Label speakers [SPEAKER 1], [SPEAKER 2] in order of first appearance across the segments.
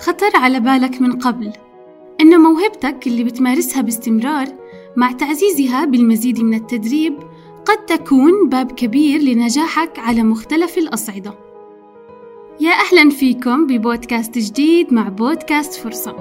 [SPEAKER 1] خطر على بالك من قبل. إن موهبتك اللي بتمارسها باستمرار مع تعزيزها بالمزيد من التدريب قد تكون باب كبير لنجاحك على مختلف الأصعدة. يا أهلا فيكم ببودكاست جديد مع بودكاست فرصة.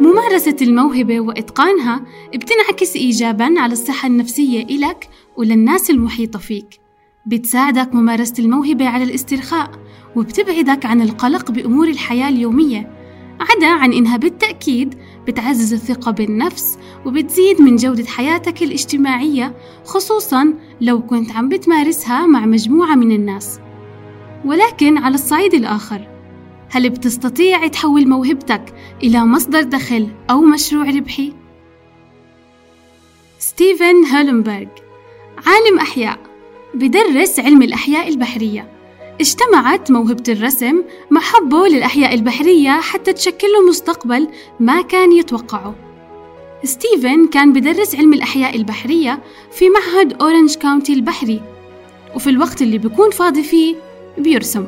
[SPEAKER 1] ممارسة الموهبة وإتقانها بتنعكس إيجاباً على الصحة النفسية إلك وللناس المحيطة فيك. بتساعدك ممارسة الموهبة على الاسترخاء وبتبعدك عن القلق بأمور الحياة اليومية. عدا عن إنها بالتأكيد بتعزز الثقة بالنفس وبتزيد من جودة حياتك الاجتماعية خصوصا لو كنت عم بتمارسها مع مجموعة من الناس. ولكن على الصعيد الآخر هل بتستطيع تحول موهبتك إلى مصدر دخل أو مشروع ربحي؟ ستيفن هيلنبرغ عالم أحياء. بدرس علم الأحياء البحرية. اجتمعت موهبة الرسم مع حبه للأحياء البحرية حتى تشكل له مستقبل ما كان يتوقعه. ستيفن كان بدرس علم الأحياء البحرية في معهد أورنج كاونتي البحري وفي الوقت اللي بيكون فاضي فيه بيرسم.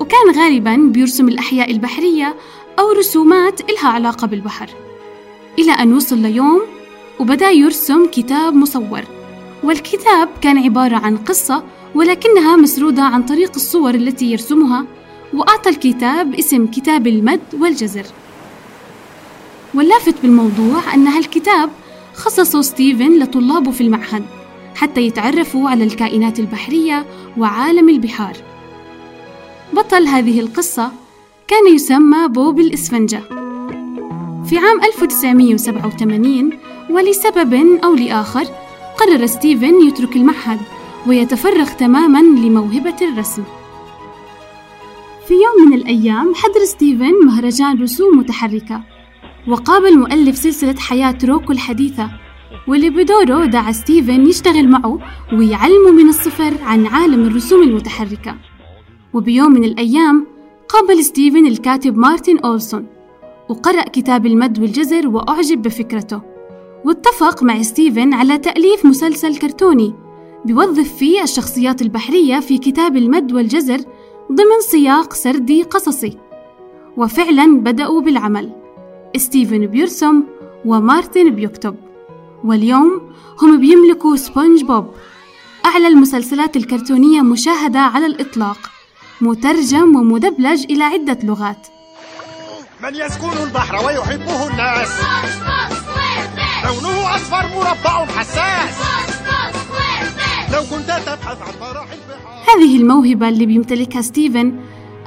[SPEAKER 1] وكان غالبا بيرسم الأحياء البحرية أو رسومات إلها علاقة بالبحر. إلى أن وصل ليوم وبدأ يرسم كتاب مصور. والكتاب كان عبارة عن قصة ولكنها مسرودة عن طريق الصور التي يرسمها وأعطى الكتاب اسم كتاب المد والجزر. واللافت بالموضوع أن هالكتاب خصصه ستيفن لطلابه في المعهد حتى يتعرفوا على الكائنات البحرية وعالم البحار. بطل هذه القصة كان يسمى بوب الإسفنجة. في عام 1987 ولسبب أو لآخر قرر ستيفن يترك المعهد ويتفرغ تماما لموهبة الرسم. في يوم من الأيام حضر ستيفن مهرجان رسوم متحركة وقابل مؤلف سلسلة حياة روكو الحديثة. واللي بدوره دعا ستيفن يشتغل معه ويعلمه من الصفر عن عالم الرسوم المتحركة. وبيوم من الأيام قابل ستيفن الكاتب مارتن أولسون وقرأ كتاب المد والجزر وأعجب بفكرته. واتفق مع ستيفن على تأليف مسلسل كرتوني بيوظف فيه الشخصيات البحرية في كتاب المد والجزر ضمن سياق سردي قصصي. وفعلا بدأوا بالعمل ستيفن بيرسم ومارتن بيكتب واليوم هم بيملكوا سبونج بوب. أعلى المسلسلات الكرتونية مشاهدة على الإطلاق مترجم ومدبلج إلى عدة لغات.
[SPEAKER 2] من يسكن البحر ويحبه الناس. لونه أصفر مربع حساس. لو كنت تبحث عن فرح البحار.
[SPEAKER 1] هذه الموهبة اللي بيمتلكها ستيفن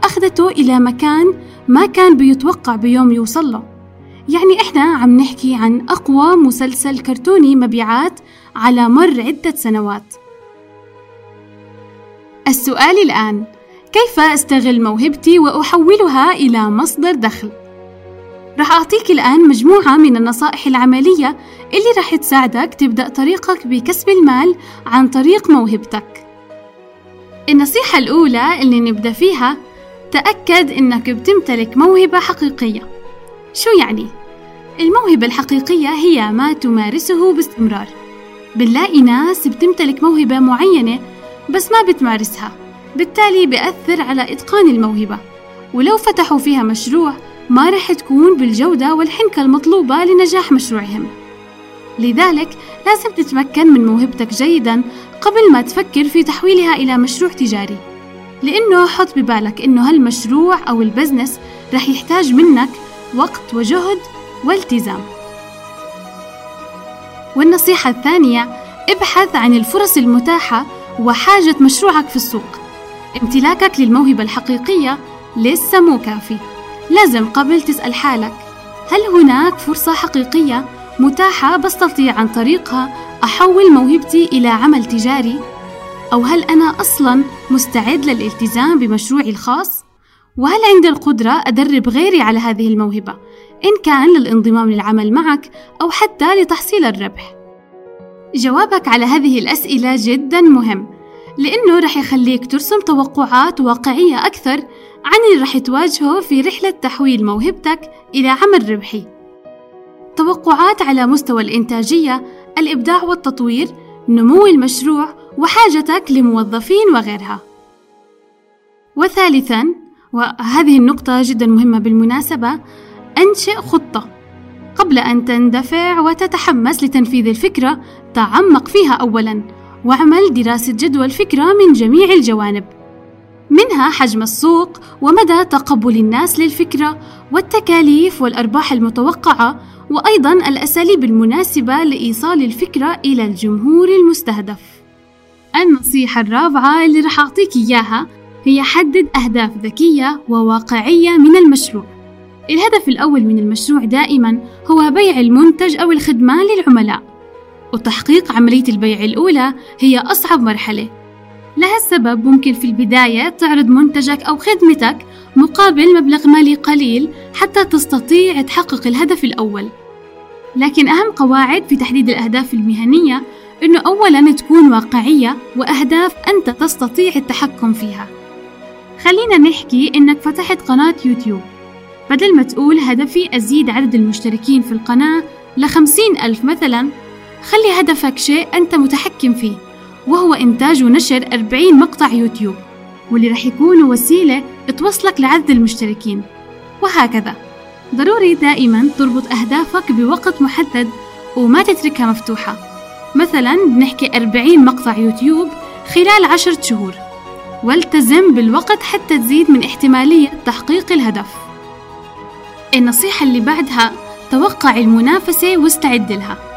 [SPEAKER 1] أخذته إلى مكان ما كان بيتوقع بيوم يوصل له. يعني إحنا عم نحكي عن أقوى مسلسل كرتوني مبيعات على مر عدة سنوات. السؤال الآن كيف أستغل موهبتي وأحولها إلى مصدر دخل؟ رح أعطيك الآن مجموعة من النصائح العملية اللي رح تساعدك تبدأ طريقك بكسب المال عن طريق موهبتك. النصيحة الأولى اللي نبدأ فيها تأكد إنك بتمتلك موهبة حقيقية. شو يعني؟ الموهبة الحقيقية هي ما تمارسه باستمرار. بنلاقي ناس بتمتلك موهبة معينة بس ما بتمارسها بالتالي بيأثر على إتقان الموهبة. ولو فتحوا فيها مشروع ما رح تكون بالجودة والحنكة المطلوبة لنجاح مشروعهم. لذلك لازم تتمكن من موهبتك جيدا قبل ما تفكر في تحويلها إلى مشروع تجاري. لأنه حط ببالك إنه هالمشروع أو البزنس رح يحتاج منك وقت وجهد والتزام. والنصيحة الثانية ابحث عن الفرص المتاحة وحاجة مشروعك في السوق. امتلاكك للموهبة الحقيقية لسه مو كافي. لازم قبل تسأل حالك هل هناك فرصة حقيقية متاحة بستطيع عن طريقها أحول موهبتي إلى عمل تجاري؟ أو هل أنا أصلا مستعد للالتزام بمشروعي الخاص؟ وهل عندي القدرة أدرب غيري على هذه الموهبة إن كان للانضمام للعمل معك أو حتى لتحصيل الربح؟ جوابك على هذه الأسئلة جدا مهم لأنه رح يخليك ترسم توقعات واقعية أكثر عن اللي رح تواجهه في رحلة تحويل موهبتك إلى عمل ربحي. توقعات على مستوى الإنتاجية الإبداع والتطوير نمو المشروع وحاجتك لموظفين وغيرها. وثالثا وهذه النقطة جدا مهمة بالمناسبة أنشئ خطة. قبل أن تندفع وتتحمس لتنفيذ الفكرة تعمق فيها أولا. واعمل دراسة جدوى الفكرة من جميع الجوانب. منها حجم السوق ومدى تقبل الناس للفكرة والتكاليف والأرباح المتوقعة وأيضا الأساليب المناسبة لإيصال الفكرة إلى الجمهور المستهدف. النصيحة الرابعة اللي رح أعطيك إياها هي حدد أهداف ذكية وواقعية من المشروع. الهدف الأول من المشروع دائما هو بيع المنتج أو الخدمة للعملاء. وتحقيق عملية البيع الأولى هي أصعب مرحلة. لها السبب ممكن في البداية تعرض منتجك أو خدمتك مقابل مبلغ مالي قليل حتى تستطيع تحقق الهدف الأول. لكن أهم قواعد في تحديد الأهداف المهنية أنه أولا تكون واقعية وأهداف أنت تستطيع التحكم فيها. خلينا نحكي إنك فتحت قناة يوتيوب. بدل ما تقول هدفي أزيد عدد المشتركين في القناة لخمسين ألف مثلا خلي هدفك شيء أنت متحكم فيه وهو إنتاج ونشر أربعين مقطع يوتيوب واللي رح يكونوا وسيلة توصلك لعدد المشتركين. وهكذا. ضروري دائما تربط أهدافك بوقت محدد وما تتركها مفتوحة. مثلا بنحكي أربعين مقطع يوتيوب خلال عشرة شهور. والتزم بالوقت حتى تزيد من احتمالية تحقيق الهدف. النصيحة اللي بعدها توقع المنافسة واستعد لها.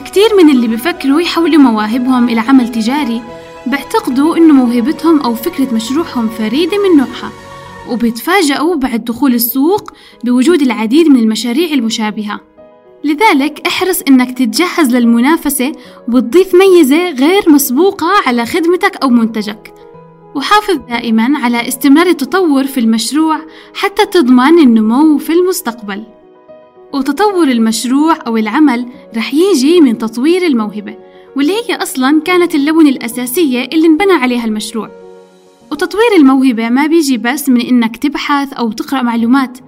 [SPEAKER 1] كتير من اللي بفكروا يحولوا مواهبهم إلى عمل تجاري بيعتقدوا إنه موهبتهم أو فكرة مشروعهم فريدة من نوعها وبيتفاجئوا بعد دخول السوق بوجود العديد من المشاريع المشابهة. لذلك احرص إنك تتجهز للمنافسة وتضيف ميزة غير مسبوقة على خدمتك أو منتجك. وحافظ دائما على استمرار التطور في المشروع حتى تضمن النمو في المستقبل. وتطور المشروع أو العمل رح يجي من تطوير الموهبة واللي هي أصلا كانت اللون الأساسية اللي انبنى عليها المشروع. وتطوير الموهبة ما بيجي بس من إنك تبحث أو تقرأ معلومات.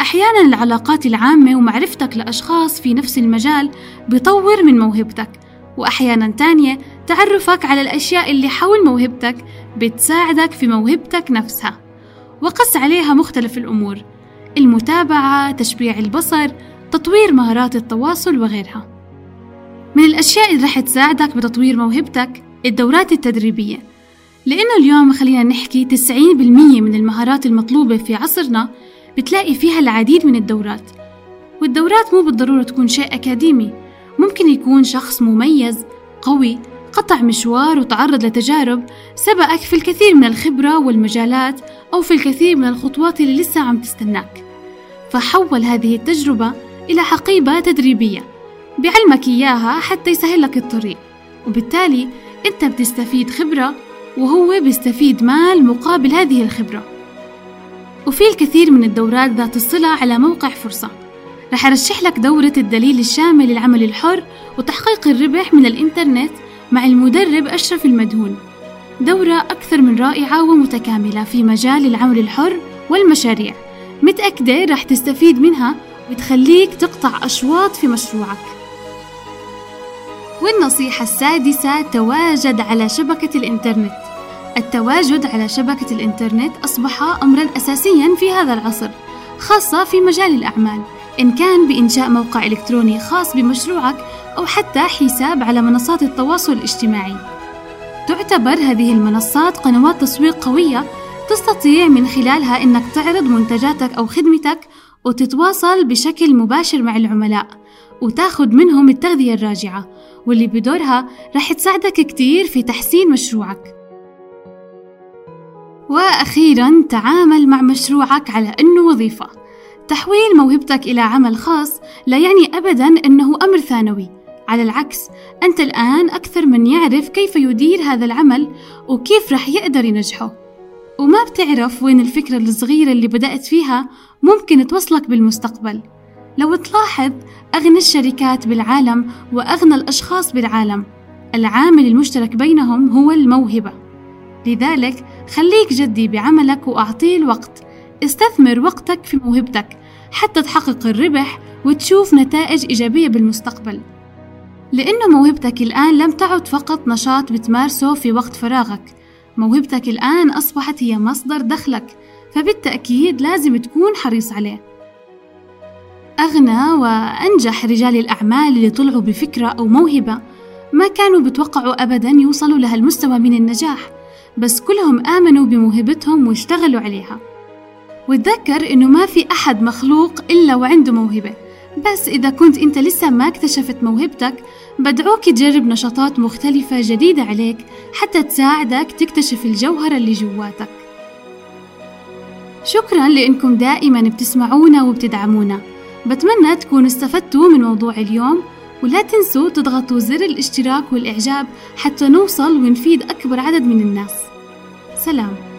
[SPEAKER 1] أحيانا العلاقات العامة ومعرفتك لأشخاص في نفس المجال بيطور من موهبتك. وأحيانا تانية تعرفك على الأشياء اللي حول موهبتك بتساعدك في موهبتك نفسها. وقس عليها مختلف الأمور. المتابعة، تشبيع البصر، تطوير مهارات التواصل وغيرها. من الأشياء اللي رح تساعدك بتطوير موهبتك الدورات التدريبية. لأنه اليوم خلينا نحكي 90% من المهارات المطلوبة في عصرنا بتلاقي فيها العديد من الدورات. والدورات مو بالضرورة تكون شيء أكاديمي ممكن يكون شخص مميز قوي قطع مشوار وتعرض لتجارب سبقك في الكثير من الخبرة والمجالات أو في الكثير من الخطوات اللي لسه عم تستناك. فحول هذه التجربة إلى حقيبة تدريبية بعلمك إياها حتى يسهل لك الطريق. وبالتالي أنت بتستفيد خبرة وهو بيستفيد مال مقابل هذه الخبرة. وفي الكثير من الدورات ذات الصلة على موقع فرصة. رح أرشح لك دورة الدليل الشامل للعمل الحر وتحقيق الربح من الإنترنت مع المدرب أشرف المدهون. دورة أكثر من رائعة ومتكاملة في مجال العمل الحر والمشاريع. متأكدة رح تستفيد منها وتخليك تقطع أشواط في مشروعك. والنصيحة السادسة تواجد على شبكة الإنترنت. التواجد على شبكة الإنترنت أصبح أمرا أساسيا في هذا العصر خاصة في مجال الأعمال. إن كان بإنشاء موقع إلكتروني خاص بمشروعك أو حتى حساب على منصات التواصل الاجتماعي. تعتبر هذه المنصات قنوات تسويق قوية تستطيع من خلالها إنك تعرض منتجاتك أو خدمتك وتتواصل بشكل مباشر مع العملاء وتاخد منهم التغذية الراجعة واللي بدورها رح تساعدك كتير في تحسين مشروعك. وأخيرا تعامل مع مشروعك على أنه وظيفة. تحويل موهبتك إلى عمل خاص لا يعني أبدا أنه أمر ثانوي. على العكس أنت الآن أكثر من يعرف كيف يدير هذا العمل وكيف رح يقدر ينجحه. وما بتعرف وين الفكرة الصغيرة اللي بدأت فيها ممكن توصلك بالمستقبل. لو تلاحظ أغنى الشركات بالعالم وأغنى الأشخاص بالعالم. العامل المشترك بينهم هو الموهبة. لذلك خليك جدي بعملك وأعطيه الوقت. استثمر وقتك في موهبتك. حتى تحقق الربح وتشوف نتائج إيجابية بالمستقبل. لأنه موهبتك الآن لم تعد فقط نشاط بتمارسه في وقت فراغك. موهبتك الآن أصبحت هي مصدر دخلك فبالتأكيد لازم تكون حريص عليه. أغنى وأنجح رجال الأعمال اللي طلعوا بفكرة أو موهبة ما كانوا بتوقعوا أبدا يوصلوا لهالمستوى من النجاح بس كلهم آمنوا بموهبتهم واشتغلوا عليها. وتذكر إنه ما في أحد مخلوق إلا وعنده موهبة. بس إذا كنت أنت لسه ما اكتشفت موهبتك بدعوك تجرب نشاطات مختلفة جديدة عليك حتى تساعدك تكتشف الجوهرة اللي جواتك. شكرا لأنكم دائما بتسمعونا وبتدعمونا. بتمنى تكونوا استفدتوا من موضوع اليوم ولا تنسوا تضغطوا زر الاشتراك والإعجاب حتى نوصل ونفيد أكبر عدد من الناس. سلام.